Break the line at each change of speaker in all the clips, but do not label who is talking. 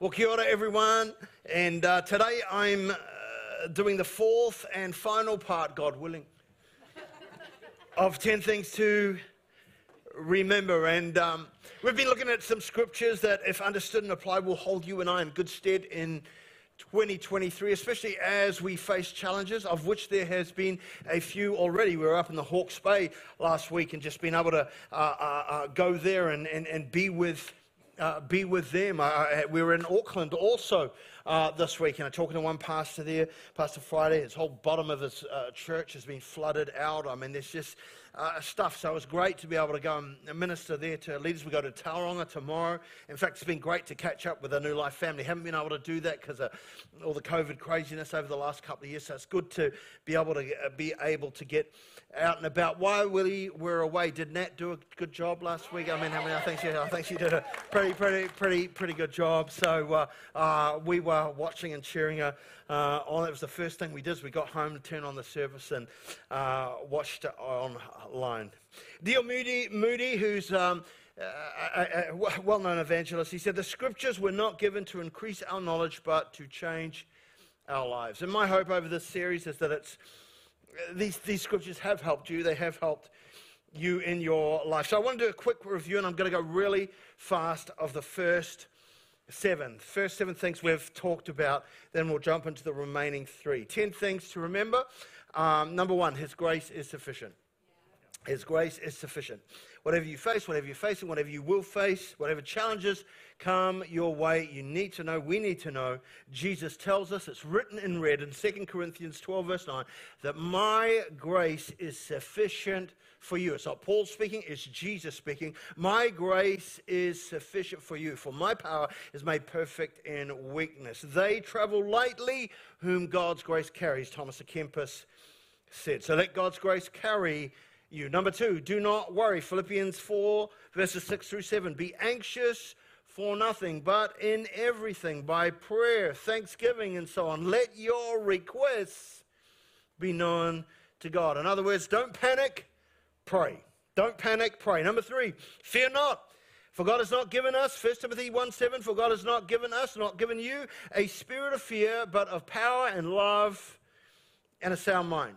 Well, kia ora, everyone. And uh, today I'm uh, doing the fourth and final part, God willing, of 10 things to remember. And um, we've been looking at some scriptures that, if understood and applied, will hold you and I in good stead in 2023, especially as we face challenges, of which there has been a few already. We were up in the Hawke's Bay last week and just been able to uh, uh, uh go there and, and, and be with uh, be with them. Uh, we were in Auckland also uh, this week, and I'm talking to one pastor there, Pastor Friday. His whole bottom of his uh, church has been flooded out. I mean, there's just uh, stuff. So it was great to be able to go and minister there to leaders. We go to Tauranga tomorrow. In fact, it's been great to catch up with the New Life family. Haven't been able to do that because of all the COVID craziness over the last couple of years. So it's good to be able to uh, be able to get out and about. While we were away, did Nat do a good job last week? I mean, I mean, I think she, I think she did a pretty, pretty, pretty, pretty good job. So uh, uh, we were watching and cheering her uh, on. It was the first thing we did. We got home to turn on the service and uh, watched it online. D.L. Moody, Moody who's um, a, a, a well-known evangelist, he said the scriptures were not given to increase our knowledge, but to change our lives. And my hope over this series is that it's these, these scriptures have helped you. They have helped you in your life. So I want to do a quick review, and I'm going to go really fast of the first seven. First seven things we've talked about. Then we'll jump into the remaining three. Ten things to remember. Um, number one, His grace is sufficient. His grace is sufficient. Whatever you face, whatever you're facing, whatever you will face, whatever challenges come your way, you need to know, we need to know. Jesus tells us, it's written in red in 2 Corinthians 12, verse 9, that my grace is sufficient for you. It's not Paul speaking, it's Jesus speaking. My grace is sufficient for you, for my power is made perfect in weakness. They travel lightly, whom God's grace carries, Thomas à Kempis said. So let God's grace carry you. Number two, do not worry. Philippians 4, verses 6 through 7. Be anxious for nothing, but in everything, by prayer, thanksgiving, and so on. Let your requests be known to God. In other words, don't panic, pray. Don't panic, pray. Number three, fear not. For God has not given us, 1 Timothy 1 7, for God has not given us, not given you, a spirit of fear, but of power and love and a sound mind.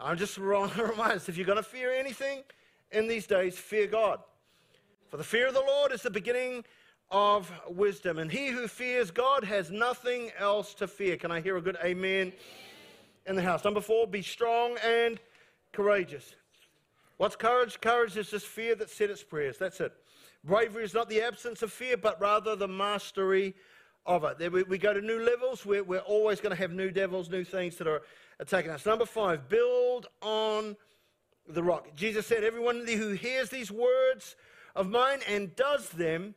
I'm just want to remind us if you're going to fear anything in these days, fear God. For the fear of the Lord is the beginning of wisdom. And he who fears God has nothing else to fear. Can I hear a good amen in the house? Number four, be strong and courageous. What's courage? Courage is just fear that said its prayers. That's it. Bravery is not the absence of fear, but rather the mastery of it. We, go to new levels. We're always going to have new devils, new things that are attacking us. Number five, build on the rock. Jesus said, Everyone who hears these words of mine and does them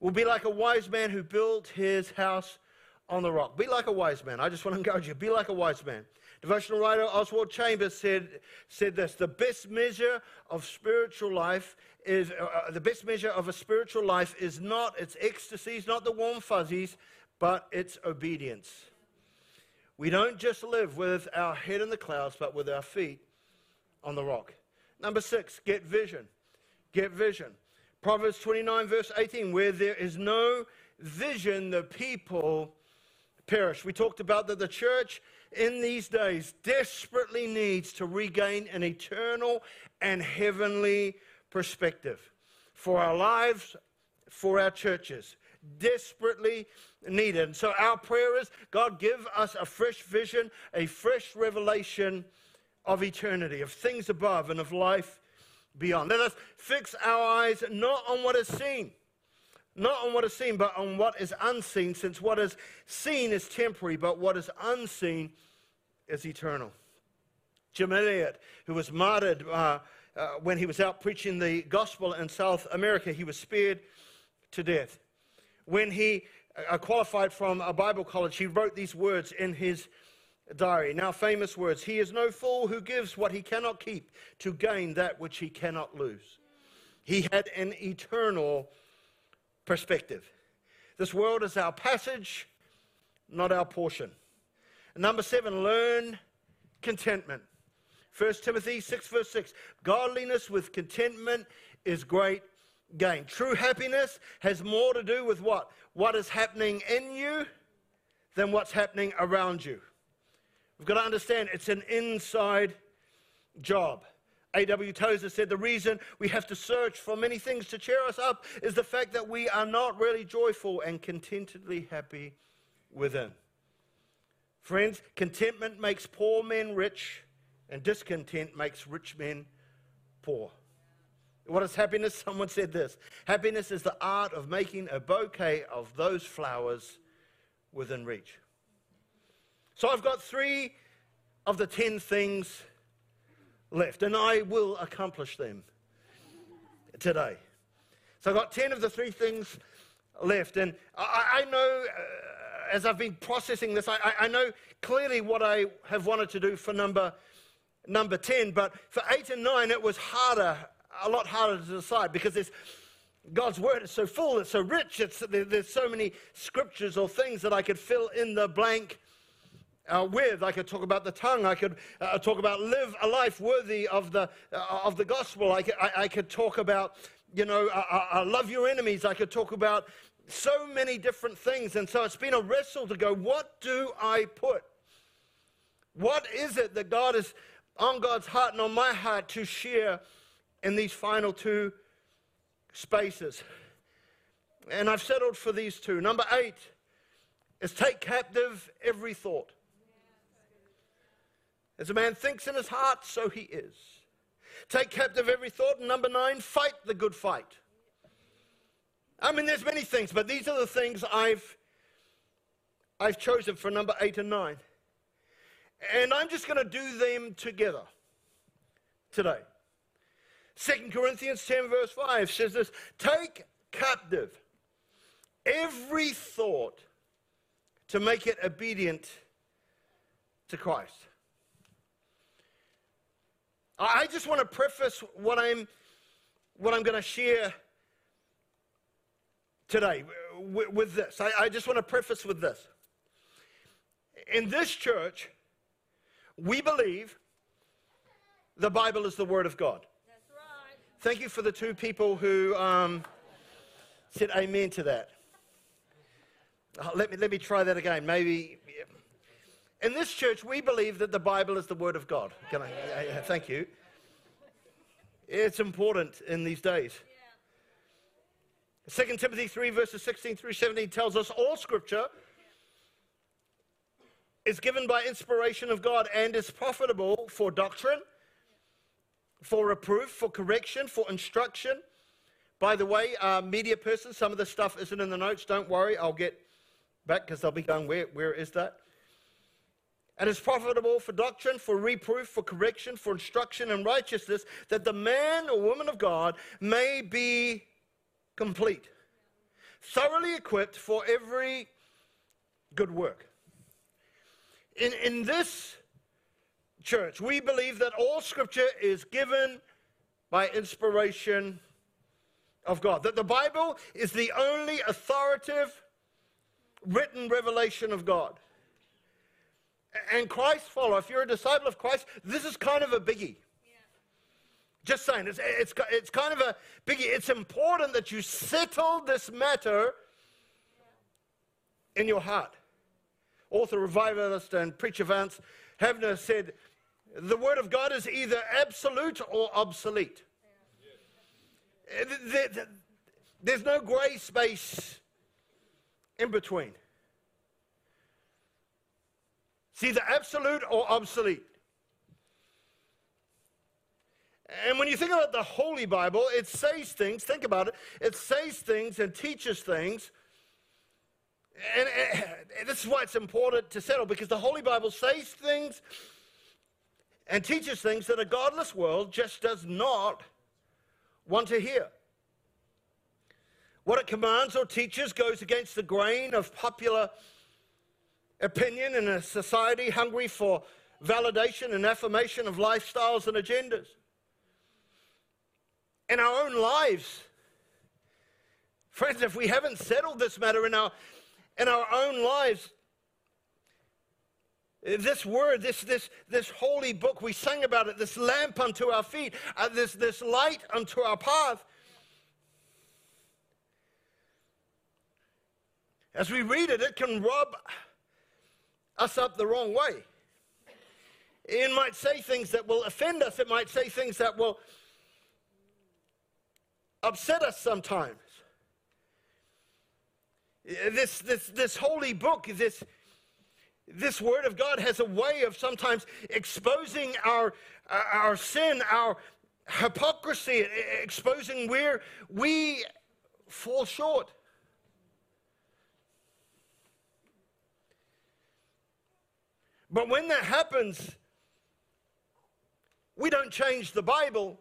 will be like a wise man who built his house on the rock. Be like a wise man. I just want to encourage you. Be like a wise man. Devotional writer Oswald Chambers said, said this The best measure of spiritual life is uh, uh, the best measure of a spiritual life is not its ecstasies, not the warm fuzzies, but its obedience. We don't just live with our head in the clouds, but with our feet on the rock. Number six, get vision. Get vision. Proverbs 29, verse 18, where there is no vision, the people perish. We talked about that the church in these days desperately needs to regain an eternal and heavenly perspective for our lives, for our churches. Desperately needed. And so our prayer is God, give us a fresh vision, a fresh revelation of eternity, of things above, and of life beyond. Let us fix our eyes not on what is seen, not on what is seen, but on what is unseen, since what is seen is temporary, but what is unseen is eternal. Jim Elliot, who was martyred uh, uh, when he was out preaching the gospel in South America, he was spared to death. When he uh, qualified from a Bible college, he wrote these words in his diary. Now, famous words He is no fool who gives what he cannot keep to gain that which he cannot lose. He had an eternal perspective. This world is our passage, not our portion. number seven, learn contentment. 1 Timothy 6, verse 6 Godliness with contentment is great gain. True happiness has more to do with what? What is happening in you than what's happening around you. We've got to understand it's an inside job. A.W. Tozer said the reason we have to search for many things to cheer us up is the fact that we are not really joyful and contentedly happy within. Friends, contentment makes poor men rich, and discontent makes rich men poor. What is happiness? Someone said this Happiness is the art of making a bouquet of those flowers within reach. So I've got three of the ten things left, and I will accomplish them today. So I've got 10 of the three things left, and I, I know uh, as I've been processing this, I, I, know clearly what I have wanted to do for number, number 10, but for 8 and 9, it was harder, a lot harder to decide because there's. God's word is so full, it's so rich, it's, there's so many scriptures or things that I could fill in the blank uh, with. I could talk about the tongue. I could uh, talk about live a life worthy of the, uh, of the gospel. I could, I, I could talk about, you know, I love your enemies. I could talk about so many different things. And so it's been a wrestle to go, what do I put? What is it that God is on God's heart and on my heart to share in these final two spaces? And I've settled for these two. Number eight is take captive every thought. As a man thinks in his heart, so he is. Take captive every thought. And number nine, fight the good fight. I mean, there's many things, but these are the things I've, I've chosen for number eight and nine. And I'm just going to do them together today. 2 Corinthians 10, verse 5 says this Take captive every thought to make it obedient to Christ. I just want to preface what I'm, what I'm going to share today with, with this. I, I just want to preface with this. In this church, we believe the Bible is the Word of God.
That's right.
Thank you for the two people who um, said amen to that. Uh, let, me, let me try that again. Maybe in this church, we believe that the Bible is the Word of God. Can I, I, I thank you. It's important in these days. Yeah. 2 Timothy 3, verses 16 through 17 tells us all scripture is given by inspiration of God and is profitable for doctrine, for reproof, for correction, for instruction. By the way, uh, media person, some of the stuff isn't in the notes. Don't worry, I'll get back because they'll be going, where, where is that? And is profitable for doctrine, for reproof, for correction, for instruction in righteousness, that the man or woman of God may be complete, thoroughly equipped for every good work. In, in this church, we believe that all scripture is given by inspiration of God, that the Bible is the only authoritative written revelation of God and Christ follower, if you're a disciple of Christ, this is kind of a biggie. Just saying, it's, it's, it's kind of a biggie. It's important that you settle this matter in your heart. Author, revivalist, and preacher Vance Havner said, The Word of God is either absolute or obsolete. Yeah. There's no gray space in between. It's either absolute or obsolete. And when you think about the Holy Bible, it says things, think about it, it says things and teaches things. And, and this is why it's important to settle because the Holy Bible says things and teaches things that a godless world just does not want to hear. What it commands or teaches goes against the grain of popular opinion in a society hungry for validation and affirmation of lifestyles and agendas. In our own lives, friends, if we haven't settled this matter in our, in our own lives, this word, this, this, this holy book, we sang about it, this lamp unto our feet, uh, this, this light unto our path. As we read it, it can rob us up the wrong way. It might say things that will offend us, it might say things that will upset us sometimes. This, this, this holy book, this, this word of God has a way of sometimes exposing our, our sin, our hypocrisy, exposing where we fall short. But when that happens, we don't change the Bible.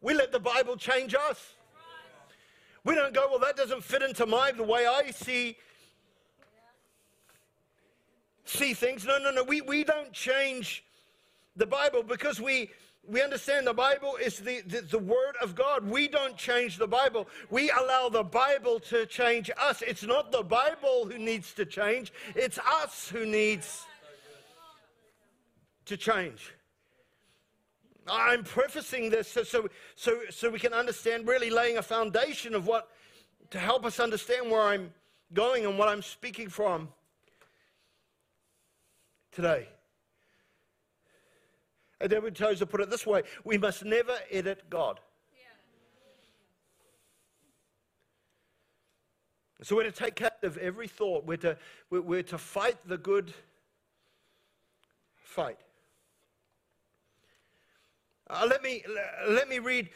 We let the Bible change us. We don't go, well, that doesn't fit into my the way I see see things. No, no, no. We, we don't change the Bible because we we understand the Bible is the, the, the, Word of God. We don't change the Bible. We allow the Bible to change us. It's not the Bible who needs to change, it's us who needs to change. I'm prefacing this so, so, so, so we can understand, really laying a foundation of what, to help us understand where I'm going and what I'm speaking from today. And David Tozer put it this way we must never edit God. So we're to take captive every thought. We're to, we're to fight the good fight. Uh, let, me, let me read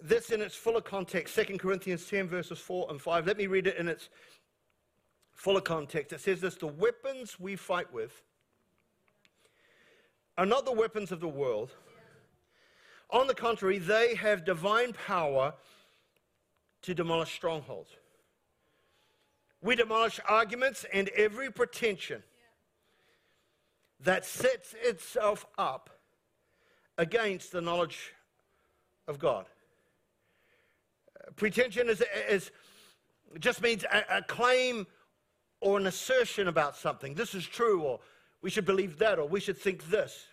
this in its fuller context 2 Corinthians 10, verses 4 and 5. Let me read it in its fuller context. It says this The weapons we fight with are not the weapons of the world. On the contrary, they have divine power to demolish strongholds. We demolish arguments and every pretension that sets itself up against the knowledge of God. Pretension is, is just means a, a claim or an assertion about something. This is true, or we should believe that, or we should think this.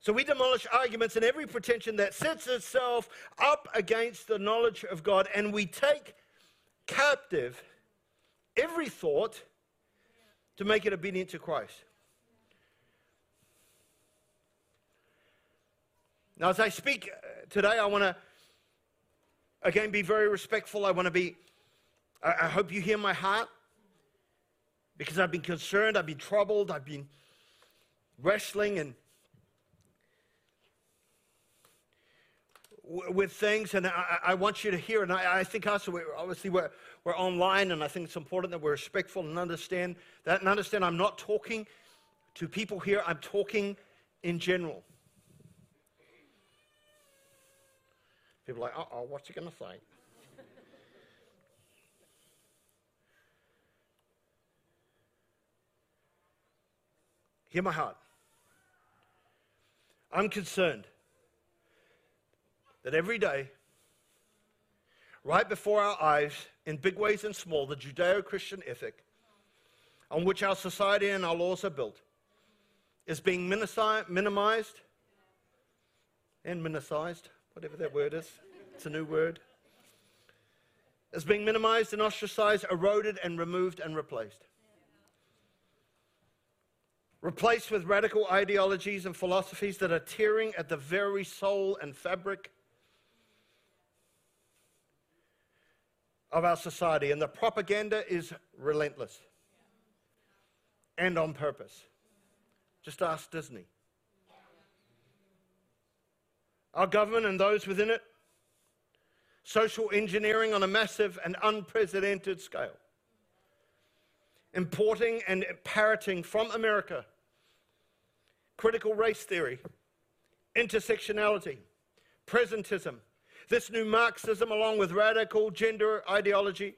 So we demolish arguments and every pretension that sets itself up against the knowledge of God, and we take captive every thought to make it obedient to Christ. Now, as I speak uh, today, I want to, again, be very respectful. I want to be, I, I hope you hear my heart because I've been concerned, I've been troubled, I've been wrestling and with things, and I, I, want you to hear. And I, I think also, we're, obviously, we're, we're online, and I think it's important that we're respectful and understand that. And understand, I'm not talking to people here. I'm talking in general. People are like, uh oh, what's he to say? Hear my heart. I'm concerned that every day, right before our eyes, in big ways and small, the Judeo Christian ethic on which our society and our laws are built is being minimized and minimized whatever that word is. It's a new word. Is being minimized and ostracized, eroded and removed and replaced. Replaced with radical ideologies and philosophies that are tearing at the very soul and fabric of our society. And the propaganda is relentless and on purpose. Just ask Disney. Our government and those within it, social engineering on a massive and unprecedented scale, importing and parroting from America critical race theory, intersectionality, presentism, this new Marxism, along with radical gender ideology,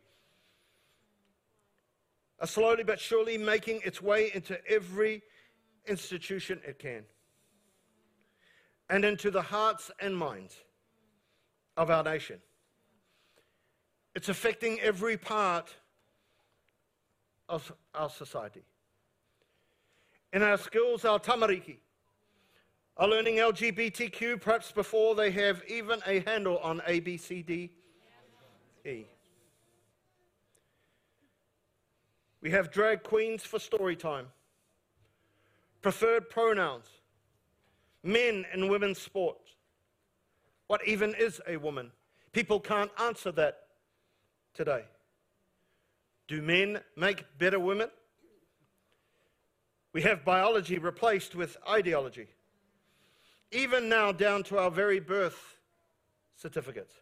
are slowly but surely making its way into every institution it can and into the hearts and minds of our nation. It's affecting every part of our society. In our schools, our tamariki are learning LGBTQ perhaps before they have even a handle on A, B, C, D, E. We have drag queens for story time, preferred pronouns, men and women's sports. What even is a woman? People can't answer that today. Do men make better women? We have biology replaced with ideology. Even now, down to our very birth certificates.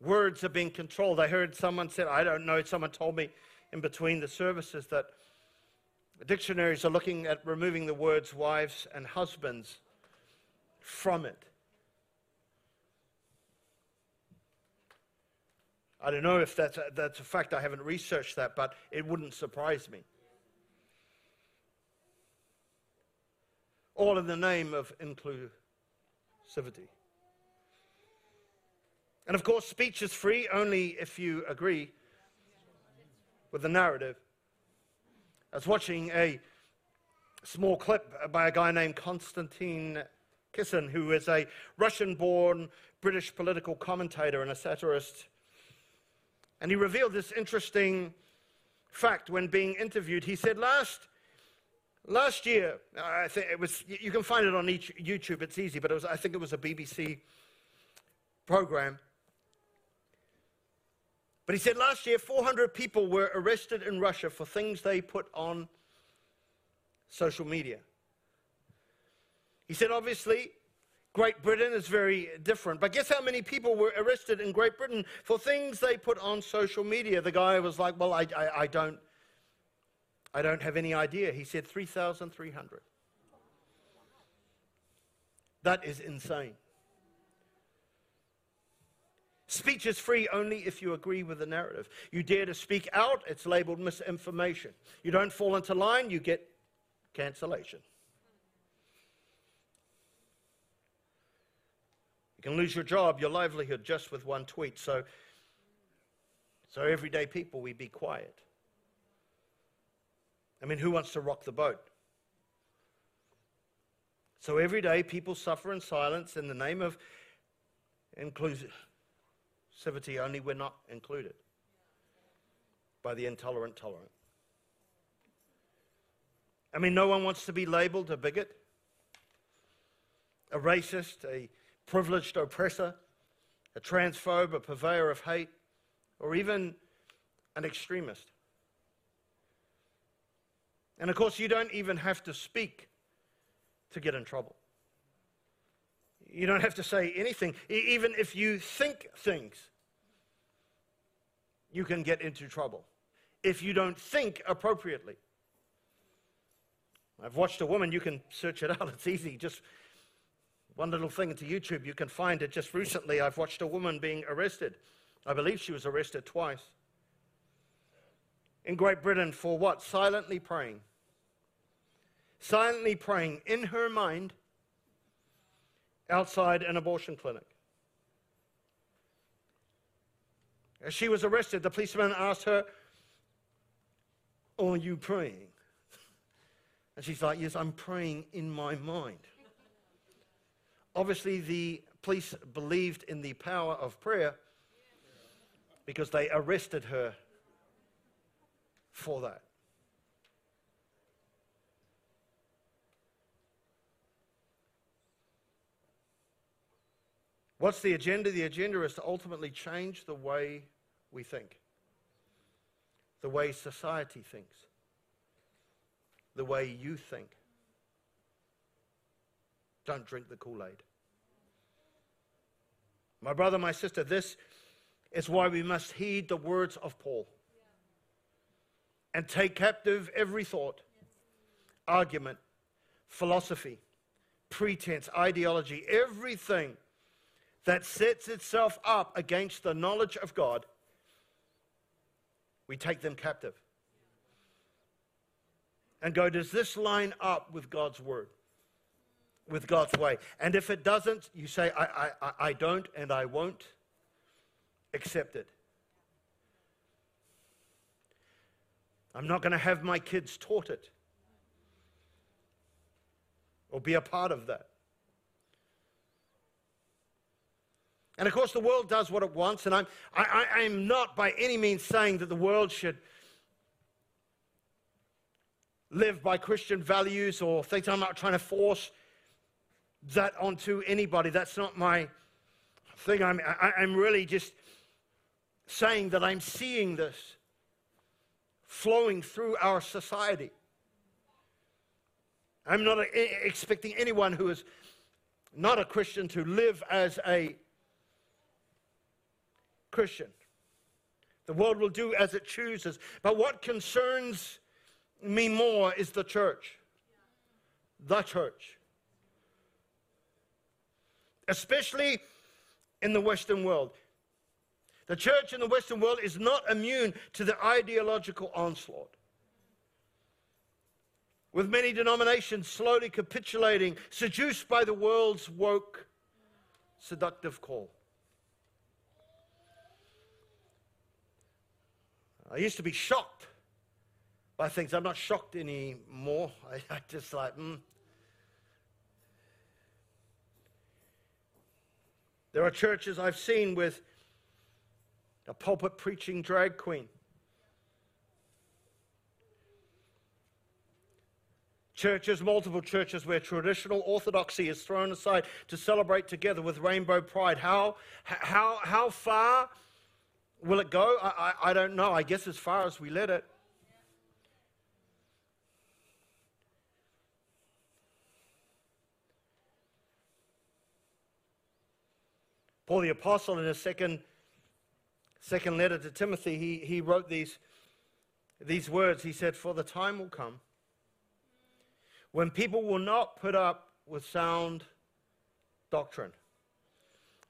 Words are being controlled. I heard someone said, I don't know, someone told me in between the services that dictionaries are looking at removing the words wives and husbands from it. I don't know if that's a, that's a fact. I haven't researched that, but it wouldn't surprise me. All in the name of inclusivity. And of course, speech is free only if you agree with the narrative. I was watching a small clip by a guy named Konstantin Kisin, who is a Russian born British political commentator and a satirist. And he revealed this interesting fact when being interviewed. He said, Last, last year, I think it was, you can find it on YouTube, it's easy, but it was, I think it was a BBC program. But he said last year 400 people were arrested in Russia for things they put on social media. He said, obviously, Great Britain is very different. But guess how many people were arrested in Great Britain for things they put on social media? The guy was like, Well, I, I, I don't. I don't have any idea. He said 3,300. That is insane. Speech is free only if you agree with the narrative. You dare to speak out, it's labeled misinformation. You don't fall into line, you get cancellation. You can lose your job, your livelihood just with one tweet. So, so everyday people, we be quiet. I mean, who wants to rock the boat? So every day people suffer in silence in the name of inclusivity, only we're not included by the intolerant tolerant. I mean, no one wants to be labeled a bigot, a racist, a privileged oppressor, a transphobe, a purveyor of hate, or even an extremist. And of course, you don't even have to speak to get in trouble. You don't have to say anything. Even if you think things, you can get into trouble if you don't think appropriately. I've watched a woman, you can search it out, it's easy. Just one little thing into YouTube, you can find it. Just recently, I've watched a woman being arrested. I believe she was arrested twice. In Great Britain for what? Silently praying. Silently praying in her mind outside an abortion clinic. As she was arrested, the policeman asked her, Are you praying? And she's like, Yes, I'm praying in my mind. Obviously, the police believed in the power of prayer because they arrested her for that. What's the agenda? The agenda is to ultimately change the way we think, the way society thinks, the way you think. Don't drink the Kool Aid. My brother, my sister, this is why we must heed the words of Paul and take captive every thought, argument, philosophy, pretense, ideology, everything that sets itself up against the knowledge of God, we take them captive. And go, does this line up with God's word? With God's way? And if it doesn't, you say, I, I, I don't and I won't accept it. I'm not going to have my kids taught it or be a part of that. And of course, the world does what it wants, and I'm, I, I, am not by any means saying that the world should live by Christian values or things. I'm not trying to force that onto anybody. That's not my thing. I'm, I, I'm really just saying that I'm seeing this flowing through our society. I'm not uh, expecting anyone who is not a Christian to live as a Christian. The world will do as it chooses. But what concerns me more is the church. The church. Especially in the Western world. The church in the Western world is not immune to the ideological onslaught. With many denominations slowly capitulating, seduced by the world's woke, seductive call. I used to be shocked by things. I'm not shocked anymore. I, I just like, hmm. There are churches I've seen with a pulpit preaching drag queen. Churches, multiple churches where traditional orthodoxy is thrown aside to celebrate together with rainbow pride. How, how, how far will it go? I, I, I don't know. I guess as far as we let it. Paul the Apostle, in his second second letter to Timothy, he, he wrote these, these words. He said, For the time will come when people will not put up with sound doctrine.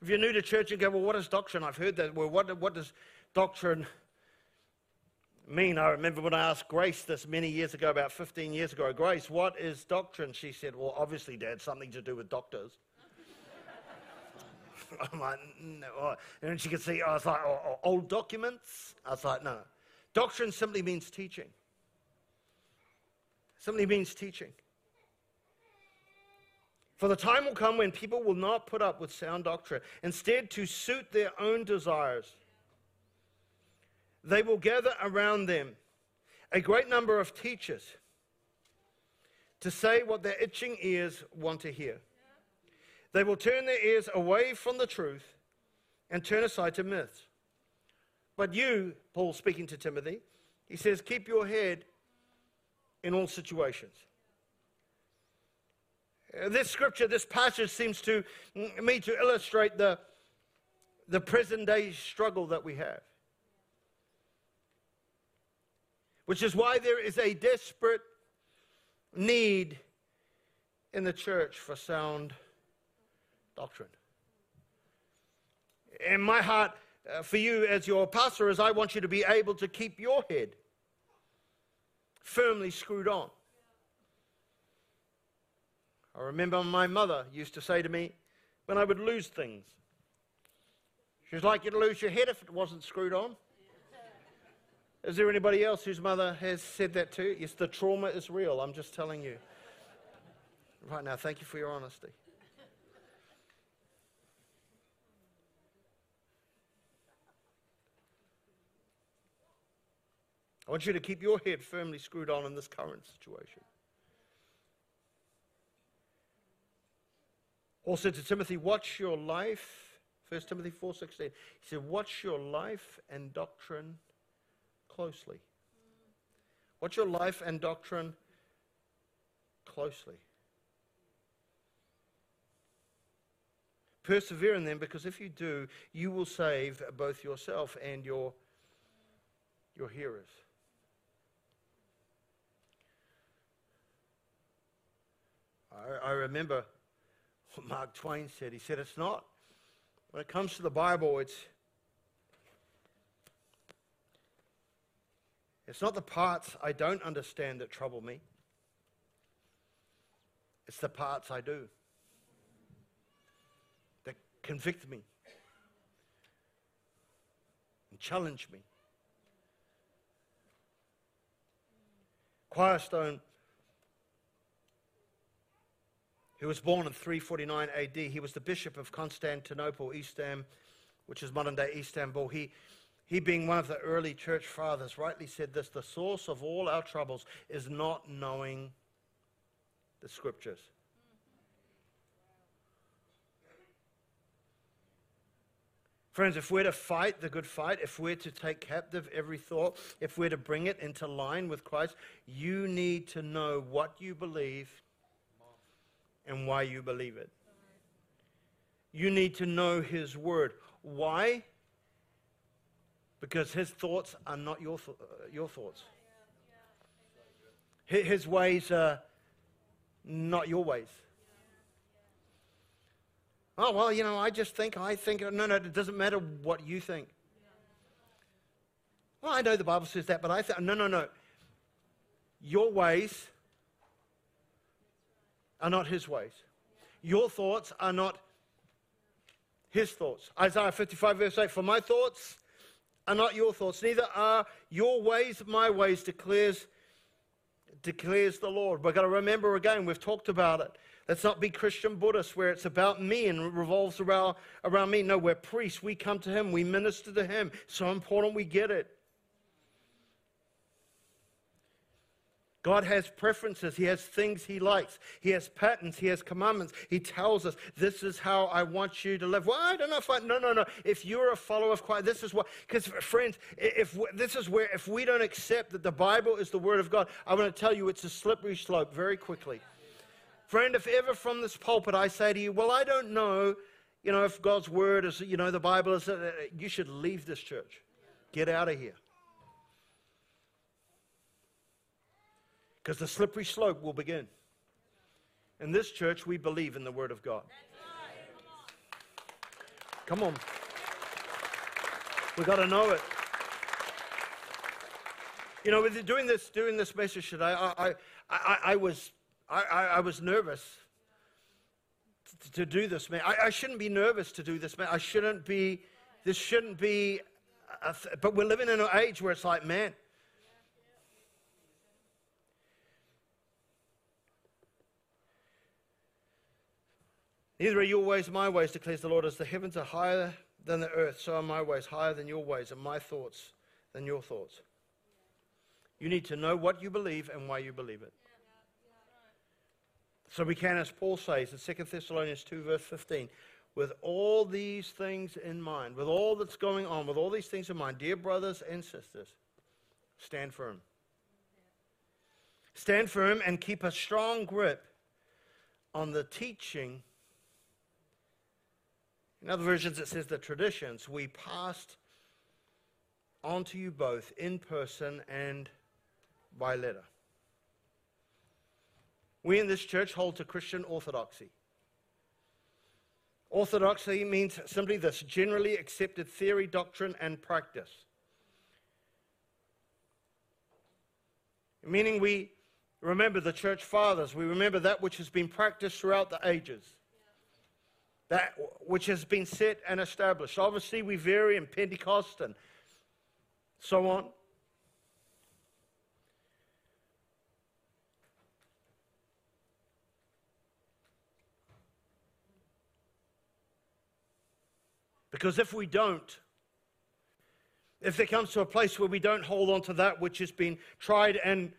If you're new to church and go, Well, what is doctrine? I've heard that. Well, what, what does doctrine mean? I remember when I asked Grace this many years ago, about 15 years ago, Grace, what is doctrine? She said, Well, obviously, Dad, something to do with doctors. I'm like, no. And she could see, I was like, oh, oh, old documents? I was like, no. Doctrine simply means teaching. Simply means teaching. For the time will come when people will not put up with sound doctrine. Instead, to suit their own desires, they will gather around them a great number of teachers to say what their itching ears want to hear. They will turn their ears away from the truth and turn aside to myths. But you, Paul speaking to Timothy, he says, keep your head in all situations. Uh, this scripture, this passage seems to me to illustrate the, the present day struggle that we have. Which is why there is a desperate need in the church for sound doctrine. And my heart uh, for you as your pastor is I want you to be able to keep your head firmly screwed on. I remember my mother used to say to me when I would lose things, she was like, You'd lose your head if it wasn't screwed on. Is there anybody else whose mother has said that to you? Yes, the trauma is real. I'm just telling you. Right now, thank you for your honesty. I want you to keep your head firmly screwed on in this current situation. Also to Timothy, watch your life. 1 Timothy 4.16. He said, watch your life and doctrine closely. Watch your life and doctrine closely. Persevere in them because if you do, you will save both yourself and your, your hearers. I, I remember what Mark Twain said. He said, It's not, when it comes to the Bible, it's, it's not the parts I don't understand that trouble me, it's the parts I do that convict me and challenge me. Chrysostom He was born in 349 AD. He was the bishop of Constantinople, Istanbul, which is modern day Istanbul. He, he, being one of the early church fathers, rightly said this the source of all our troubles is not knowing the scriptures. Friends, if we're to fight the good fight, if we're to take captive every thought, if we're to bring it into line with Christ, you need to know what you believe and why you believe it. You need to know His Word. Why? Because His thoughts are not your, th- uh, your thoughts. His ways are not your ways. Oh, well, you know, I just think, I think. No, no, it doesn't matter what you think. Well, I know the Bible says that, but I think, no, no, no. Your ways are not his ways. Your thoughts are not his thoughts. Isaiah 55, verse 8 For my thoughts are not your thoughts, neither are your ways my ways, declares, declares the Lord. We've got to remember again, we've talked about it. Let's not be Christian Buddhists where it's about me and revolves around, around me. No, we're priests. We come to Him, we minister to Him. So important we get it. God has preferences. He has things He likes. He has patterns. He has commandments. He tells us, This is how I want you to live. Well, I don't know if I. No, no, no. If you're a follower of Christ, this is what. Because, friends, if this is where, if we don't accept that the Bible is the Word of God, I want to tell you it's a slippery slope very quickly. Friend, if ever from this pulpit I say to you, well, I don't know, you know, if God's word is, you know, the Bible is, uh, you should leave this church. Get out of here. Because the slippery slope will begin. In this church, we believe in the word of God. Come on. We got to know it. You know, with doing this, doing this message today, I, I, I, I was I, I, was nervous to, to, do this, man. I, I, shouldn't be nervous to do this, man. I shouldn't be, this shouldn't be, th- but we're living in an age where it's like, man. Neither are your ways my ways, declares the Lord. As the heavens are higher than the earth, so are my ways higher than your ways, and my thoughts than your thoughts. You need to know what you believe and why you believe it. So we can, as Paul says in 2 Thessalonians 2, verse 15, with all these things in mind, with all that's going on, with all these things in mind, dear brothers and sisters, stand firm. Stand firm and keep a strong grip on the teaching. In other versions, it says the traditions we passed on to you both in person and by letter. We in this church hold to Christian orthodoxy. Orthodoxy means simply this generally accepted theory, doctrine, and practice. Meaning we remember the church fathers, we remember that which has been practiced throughout the ages, that which has been set and established. Obviously, we vary in Pentecost and so on. Because if we don't, if there comes to a place where we don't hold on to that which has been tried and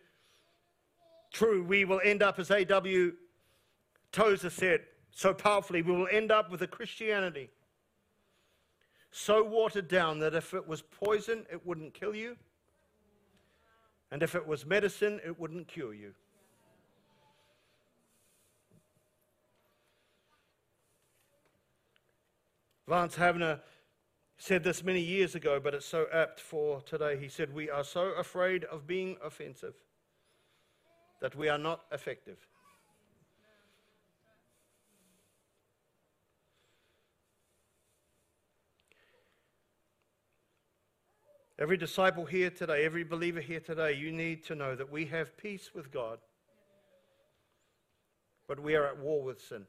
true, we will end up, as A.W. Tozer said so powerfully, we will end up with a Christianity so watered down that if it was poison, it wouldn't kill you. And if it was medicine, it wouldn't cure you. Vance Havner said this many years ago, but it's so apt for today. He said, We are so afraid of being offensive that we are not effective. Every disciple here today, every believer here today, you need to know that we have peace with God, but we are at war with sin.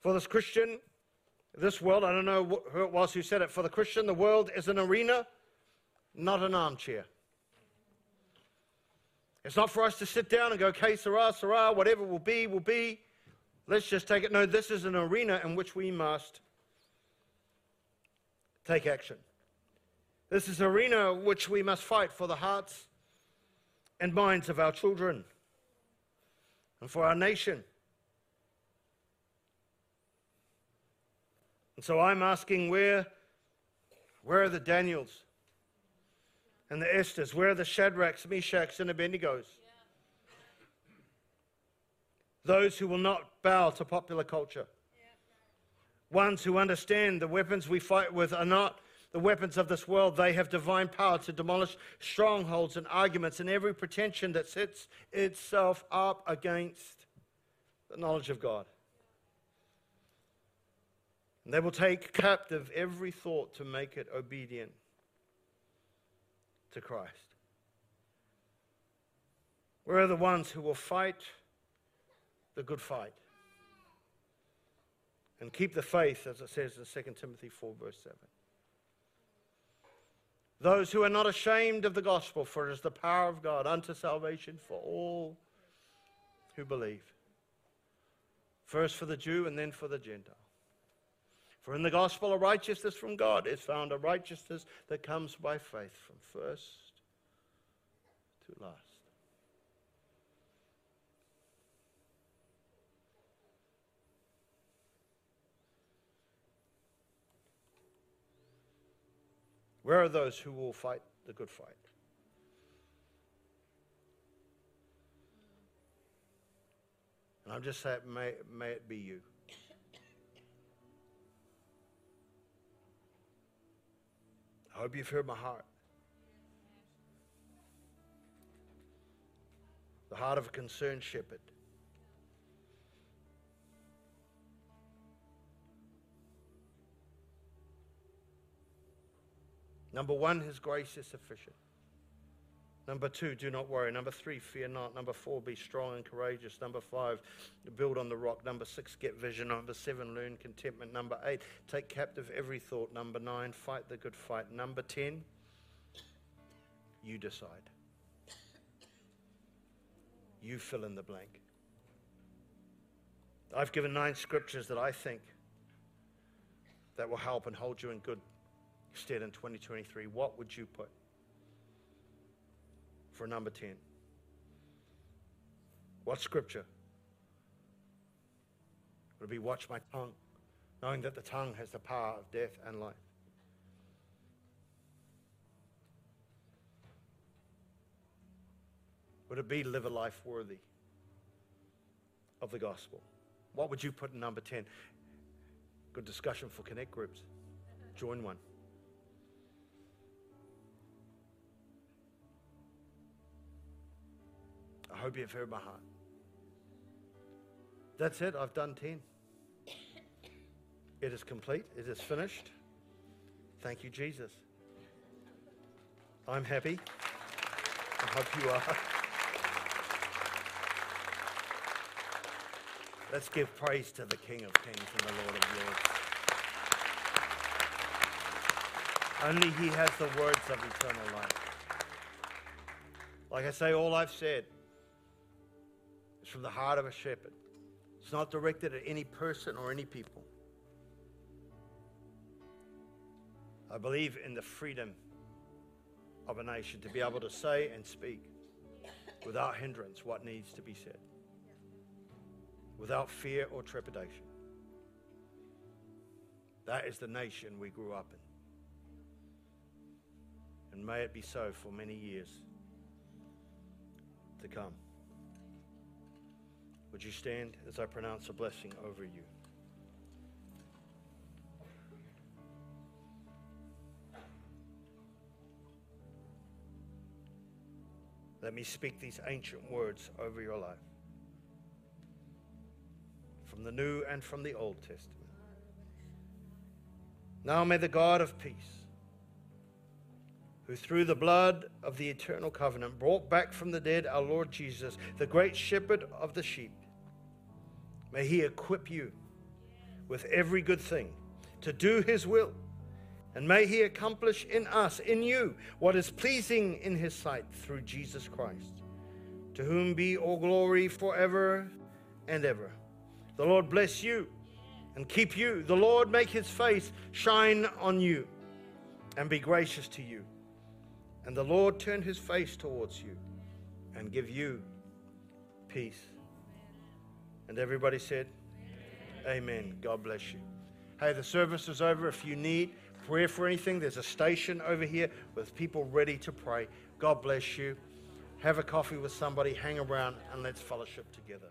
For this Christian, this world, I don't know who it was who said it, for the Christian, the world is an arena, not an armchair. It's not for us to sit down and go, okay, sera, sera, whatever will be, will be. Let's just take it. No, this is an arena in which we must take action. This is arena which we must fight for the hearts and minds of our children and for our nation. And so I'm asking where, where are the Daniels and the Esthers? Where are the Shadrachs, Meshachs, and Abednego's? Those who will not bow to popular culture. Ones who understand the weapons we fight with are not the weapons of this world. They have divine power to demolish strongholds and arguments and every pretension that sets itself up against the knowledge of God. And they will take captive every thought to make it obedient to Christ. We're the ones who will fight the good fight and keep the faith, as it says in 2 Timothy 4, verse 7? Those who are not ashamed of the gospel, for it is the power of God unto salvation for all who believe. First for the Jew and then for the Gentile. For in the gospel, a righteousness from God is found, a righteousness that comes by faith from first to last. Where are those who will fight the good fight? And I'm just saying, may, may it be you. I hope you've heard my heart. The heart of a concerned shepherd. Number one, His grace is sufficient. Number two, do not worry. Number three, fear not. Number four, be strong and courageous. Number five, build on the rock. Number six, get vision. Number seven, learn contentment. Number eight, take captive every thought. Number nine, fight the good fight. Number ten, you decide. You fill in the blank. I've given nine scriptures that I think that will help and hold you in good stead in 2023. What would you put? for number 10? What scripture? Would it be watch my tongue, knowing that the tongue has the power of death and life? Would it be live a life worthy of the gospel? What would you put in number 10? Good discussion for connect groups. Join one. I hope you've heard my heart. That's it. I've done 10. It is complete. It is finished. Thank you, Jesus. I'm happy. I hope you are. Let's give praise to the King of Kings and the Lord of Lords. Only He has the words of eternal life. Like I say, all I've said from the heart of a shepherd. It's not directed at any person or any people. I believe in the freedom of a nation to be able to say and speak without hindrance what needs to be said, without fear or trepidation. That is the nation we grew up in. And may it be so for many years to come. Would you stand as I pronounce a blessing over you? Let me speak these ancient words over your life from the New and from the Old Testament. Now may the God of peace who through the blood of the eternal covenant brought back from the dead our Lord Jesus, the great shepherd of the sheep. May he equip you with every good thing to do his will. And may he accomplish in us, in you, what is pleasing in his sight through Jesus Christ, to whom be all glory forever and ever. The Lord bless you and keep you. The Lord make his face shine on you and be gracious to you. And the Lord turn his face towards you and give you peace. And everybody said, Amen. Amen. God bless you. Hey, the service is over. If you need prayer for anything, there's a station over here with people ready to pray. God bless you. Have a coffee with somebody, hang around, and let's fellowship together.